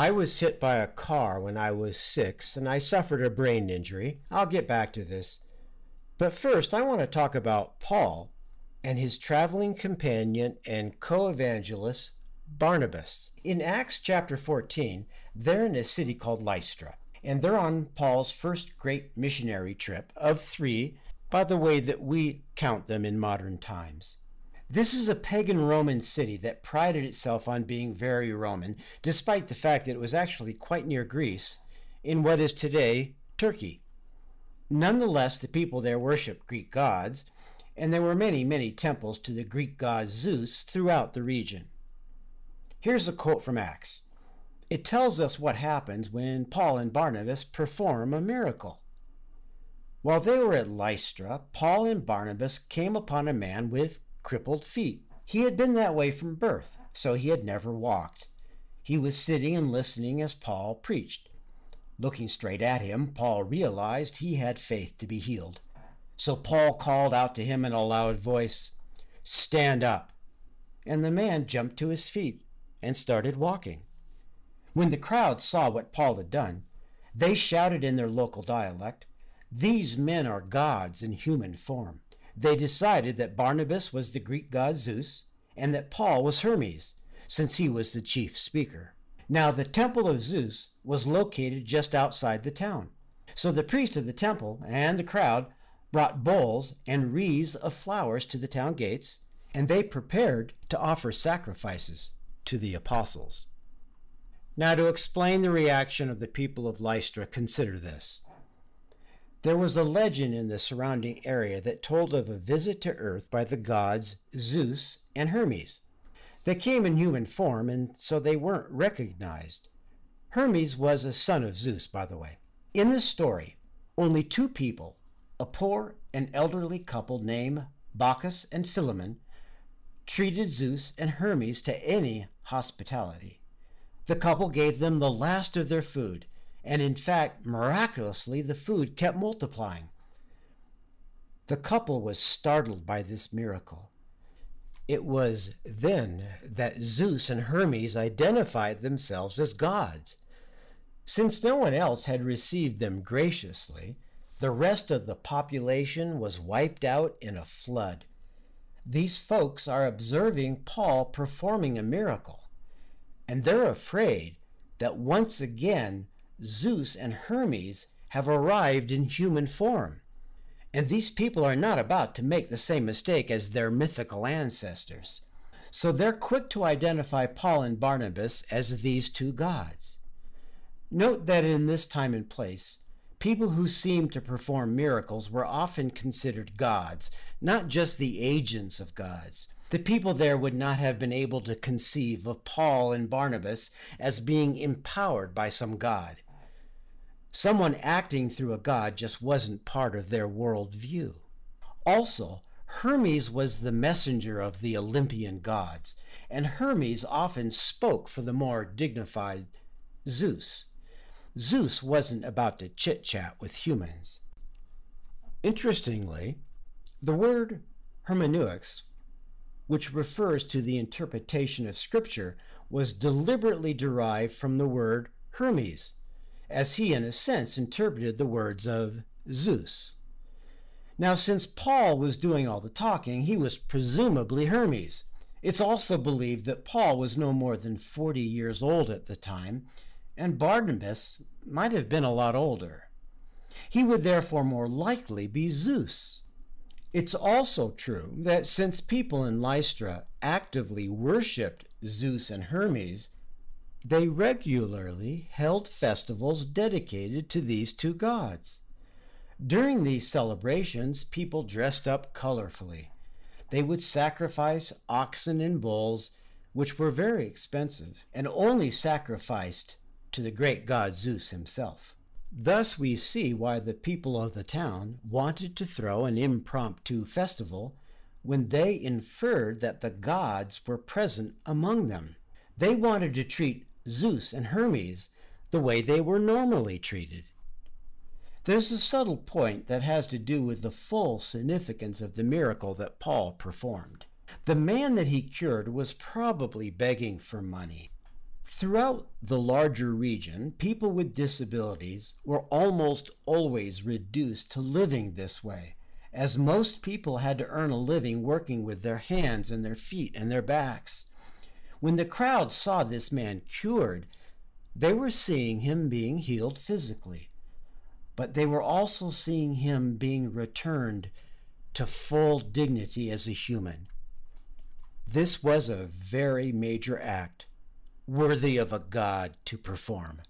I was hit by a car when I was six and I suffered a brain injury. I'll get back to this. But first, I want to talk about Paul and his traveling companion and co evangelist, Barnabas. In Acts chapter 14, they're in a city called Lystra, and they're on Paul's first great missionary trip of three by the way that we count them in modern times. This is a pagan Roman city that prided itself on being very Roman, despite the fact that it was actually quite near Greece, in what is today Turkey. Nonetheless, the people there worshiped Greek gods, and there were many, many temples to the Greek god Zeus throughout the region. Here's a quote from Acts it tells us what happens when Paul and Barnabas perform a miracle. While they were at Lystra, Paul and Barnabas came upon a man with crippled feet. He had been that way from birth, so he had never walked. He was sitting and listening as Paul preached. Looking straight at him, Paul realized he had faith to be healed. So Paul called out to him in a loud voice, Stand up! And the man jumped to his feet and started walking. When the crowd saw what Paul had done, they shouted in their local dialect, these men are gods in human form. They decided that Barnabas was the Greek god Zeus and that Paul was Hermes, since he was the chief speaker. Now, the temple of Zeus was located just outside the town. So the priest of the temple and the crowd brought bowls and wreaths of flowers to the town gates, and they prepared to offer sacrifices to the apostles. Now, to explain the reaction of the people of Lystra, consider this. There was a legend in the surrounding area that told of a visit to Earth by the gods Zeus and Hermes. They came in human form, and so they weren't recognized. Hermes was a son of Zeus, by the way. In the story, only two people, a poor and elderly couple named Baucis and Philemon, treated Zeus and Hermes to any hospitality. The couple gave them the last of their food and in fact, miraculously, the food kept multiplying. The couple was startled by this miracle. It was then that Zeus and Hermes identified themselves as gods. Since no one else had received them graciously, the rest of the population was wiped out in a flood. These folks are observing Paul performing a miracle, and they're afraid that once again Zeus and Hermes have arrived in human form. And these people are not about to make the same mistake as their mythical ancestors. So they're quick to identify Paul and Barnabas as these two gods. Note that in this time and place, people who seemed to perform miracles were often considered gods, not just the agents of gods. The people there would not have been able to conceive of Paul and Barnabas as being empowered by some god. Someone acting through a god just wasn't part of their world view. Also, Hermes was the messenger of the Olympian gods, and Hermes often spoke for the more dignified Zeus. Zeus wasn't about to chit chat with humans. Interestingly, the word hermeneutics, which refers to the interpretation of Scripture, was deliberately derived from the word Hermes, as he, in a sense, interpreted the words of Zeus. Now, since Paul was doing all the talking, he was presumably Hermes. It's also believed that Paul was no more than 40 years old at the time, and Barnabas might have been a lot older. He would therefore more likely be Zeus. It's also true that since people in Lystra actively worshipped Zeus and Hermes, they regularly held festivals dedicated to these two gods. During these celebrations, people dressed up colorfully. They would sacrifice oxen and bulls, which were very expensive, and only sacrificed to the great god Zeus himself. Thus, we see why the people of the town wanted to throw an impromptu festival when they inferred that the gods were present among them. They wanted to treat Zeus and Hermes the way they were normally treated. There's a subtle point that has to do with the full significance of the miracle that Paul performed. The man that he cured was probably begging for money. Throughout the larger region, people with disabilities were almost always reduced to living this way, as most people had to earn a living working with their hands and their feet and their backs. When the crowd saw this man cured, they were seeing him being healed physically, but they were also seeing him being returned to full dignity as a human. This was a very major act worthy of a god to perform.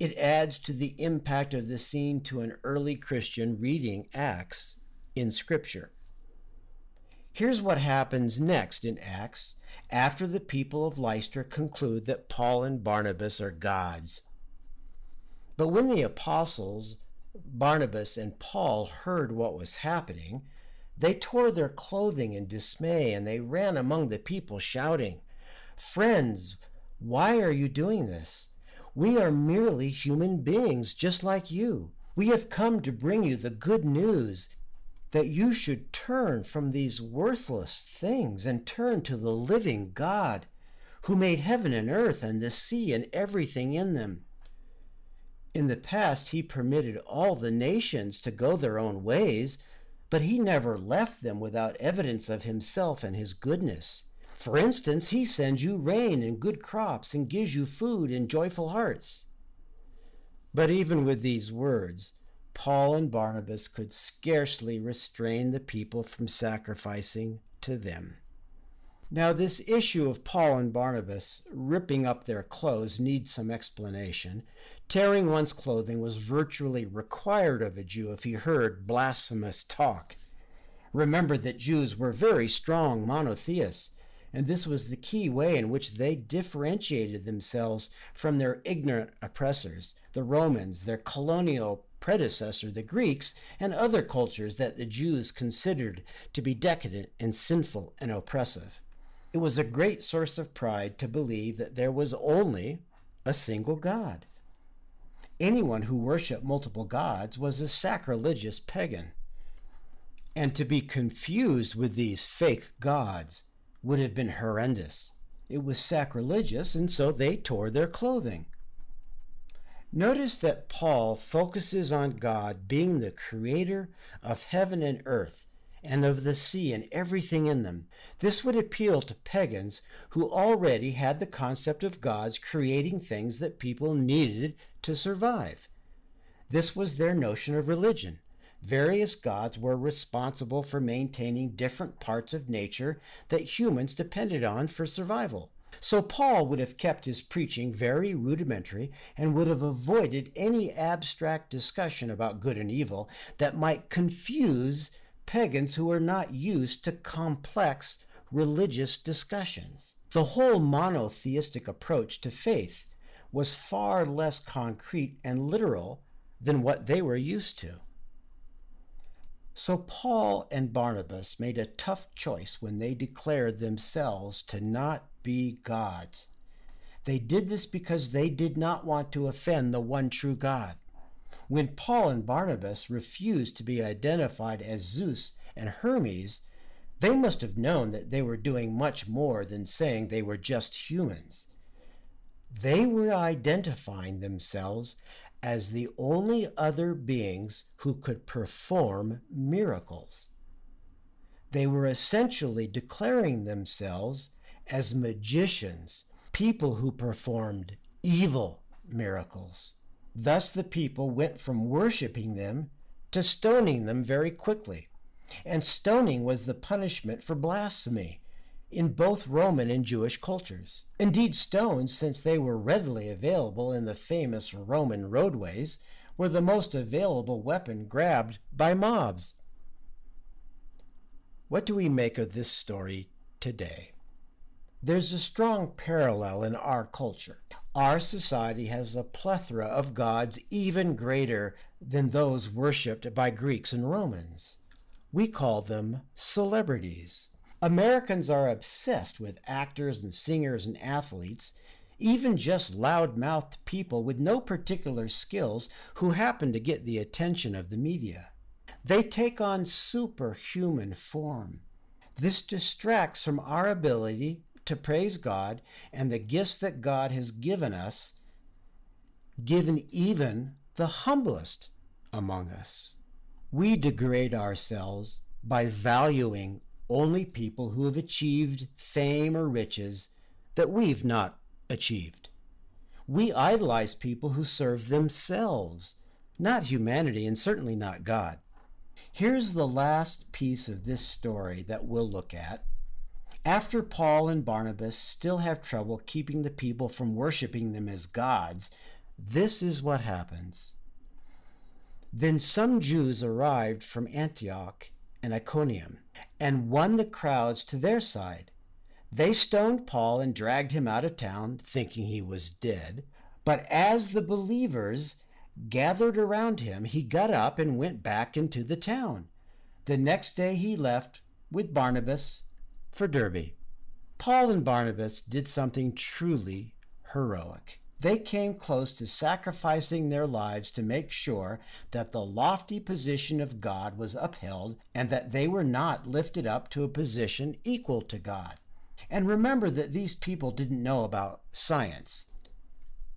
It adds to the impact of the scene to an early Christian reading Acts in Scripture. Here's what happens next in Acts after the people of Lystra conclude that Paul and Barnabas are gods. But when the apostles, Barnabas and Paul, heard what was happening, they tore their clothing in dismay and they ran among the people, shouting, Friends, why are you doing this? We are merely human beings, just like you. We have come to bring you the good news that you should turn from these worthless things and turn to the living God who made heaven and earth and the sea and everything in them. In the past, he permitted all the nations to go their own ways, but he never left them without evidence of himself and his goodness. For instance, he sends you rain and good crops and gives you food and joyful hearts. But even with these words, Paul and Barnabas could scarcely restrain the people from sacrificing to them. Now, this issue of Paul and Barnabas ripping up their clothes needs some explanation. Tearing one's clothing was virtually required of a Jew if he heard blasphemous talk. Remember that Jews were very strong monotheists and this was the key way in which they differentiated themselves from their ignorant oppressors, the Romans, their colonial predecessor, the Greeks, and other cultures that the Jews considered to be decadent and sinful and oppressive. It was a great source of pride to believe that there was only a single God. Anyone who worshiped multiple gods was a sacrilegious pagan. And to be confused with these fake gods would have been horrendous. It was sacrilegious, and so they tore their clothing. Notice that Paul focuses on God being the creator of heaven and earth and of the sea and everything in them. This would appeal to pagans who already had the concept of gods creating things that people needed to survive. This was their notion of religion various gods were responsible for maintaining different parts of nature that humans depended on for survival. So Paul would have kept his preaching very rudimentary and would have avoided any abstract discussion about good and evil that might confuse pagans who are not used to complex religious discussions. The whole monotheistic approach to faith was far less concrete and literal than what they were used to. So Paul and Barnabas made a tough choice when they declared themselves to not be gods. They did this because they did not want to offend the one true God. When Paul and Barnabas refused to be identified as Zeus and Hermes, they must have known that they were doing much more than saying they were just humans. They were identifying themselves as the only other beings who could perform miracles. They were essentially declaring themselves as magicians, people who performed evil miracles. Thus, the people went from worshiping them to stoning them very quickly. And stoning was the punishment for blasphemy in both Roman and Jewish cultures. Indeed, stones, since they were readily available in the famous Roman roadways, were the most available weapon grabbed by mobs. What do we make of this story today? There's a strong parallel in our culture. Our society has a plethora of gods even greater than those worshipped by Greeks and Romans. We call them celebrities. Americans are obsessed with actors and singers and athletes, even just loud mouthed people with no particular skills who happen to get the attention of the media. They take on superhuman form. This distracts from our ability to praise God and the gifts that God has given us, given even the humblest among us. We degrade ourselves by valuing only people who have achieved fame or riches that we've not achieved. We idolize people who serve themselves, not humanity, and certainly not God. Here's the last piece of this story that we'll look at. After Paul and Barnabas still have trouble keeping the people from worshiping them as gods, this is what happens. Then some Jews arrived from Antioch and Iconium and won the crowds to their side. They stoned Paul and dragged him out of town, thinking he was dead. But as the believers gathered around him, he got up and went back into the town. The next day he left with Barnabas for Derbe. Paul and Barnabas did something truly heroic. They came close to sacrificing their lives to make sure that the lofty position of God was upheld and that they were not lifted up to a position equal to God. And remember that these people didn't know about science.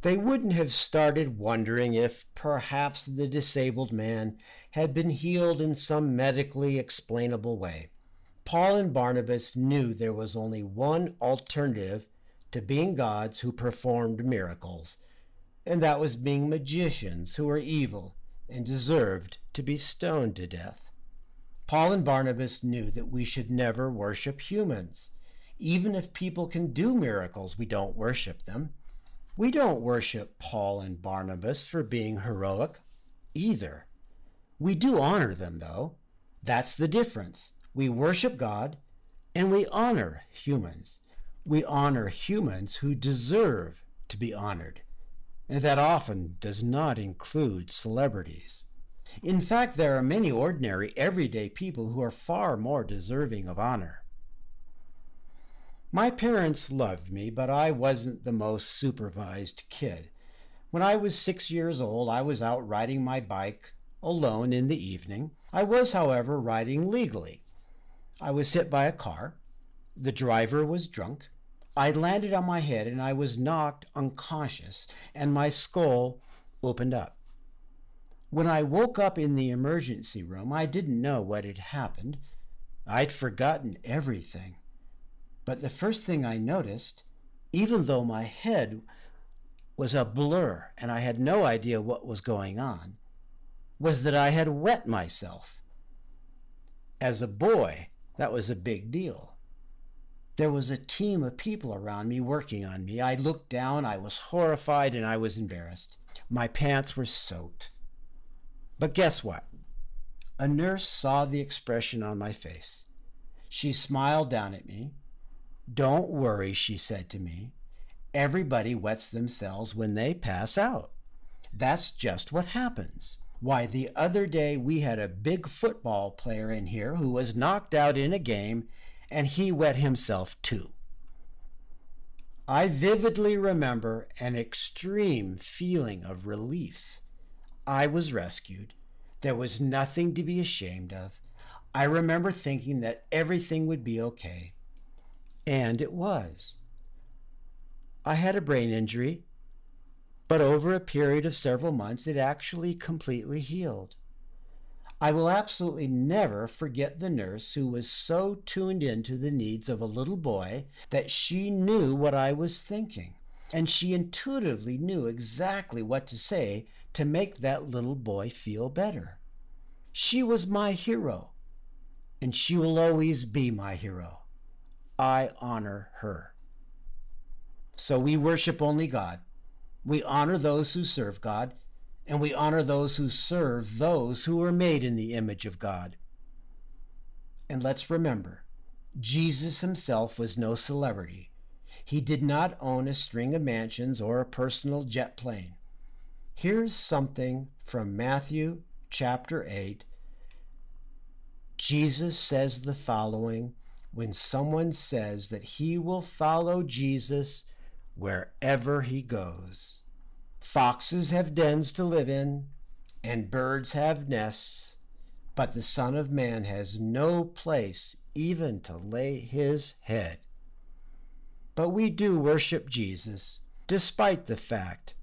They wouldn't have started wondering if perhaps the disabled man had been healed in some medically explainable way. Paul and Barnabas knew there was only one alternative to being gods who performed miracles, and that was being magicians who were evil and deserved to be stoned to death. Paul and Barnabas knew that we should never worship humans. Even if people can do miracles, we don't worship them. We don't worship Paul and Barnabas for being heroic either. We do honor them, though. That's the difference. We worship God and we honor humans. We honor humans who deserve to be honored, and that often does not include celebrities. In fact, there are many ordinary, everyday people who are far more deserving of honor. My parents loved me, but I wasn't the most supervised kid. When I was six years old, I was out riding my bike alone in the evening. I was, however, riding legally. I was hit by a car. The driver was drunk. I landed on my head and I was knocked unconscious, and my skull opened up. When I woke up in the emergency room, I didn't know what had happened. I'd forgotten everything. But the first thing I noticed, even though my head was a blur and I had no idea what was going on, was that I had wet myself. As a boy, that was a big deal. There was a team of people around me working on me. I looked down, I was horrified, and I was embarrassed. My pants were soaked. But guess what? A nurse saw the expression on my face. She smiled down at me don't worry, she said to me. Everybody wets themselves when they pass out. That's just what happens. Why, the other day we had a big football player in here who was knocked out in a game and he wet himself too. I vividly remember an extreme feeling of relief. I was rescued. There was nothing to be ashamed of. I remember thinking that everything would be okay. And it was. I had a brain injury, but over a period of several months, it actually completely healed. I will absolutely never forget the nurse who was so tuned into the needs of a little boy that she knew what I was thinking, and she intuitively knew exactly what to say to make that little boy feel better. She was my hero, and she will always be my hero. I honor her. So we worship only God. We honor those who serve God, and we honor those who serve those who are made in the image of God. And let's remember, Jesus himself was no celebrity. He did not own a string of mansions or a personal jet plane. Here's something from Matthew chapter 8. Jesus says the following when someone says that he will follow Jesus wherever he goes. Foxes have dens to live in, and birds have nests, but the Son of Man has no place even to lay his head. but we do worship Jesus despite the fact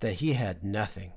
that he had nothing.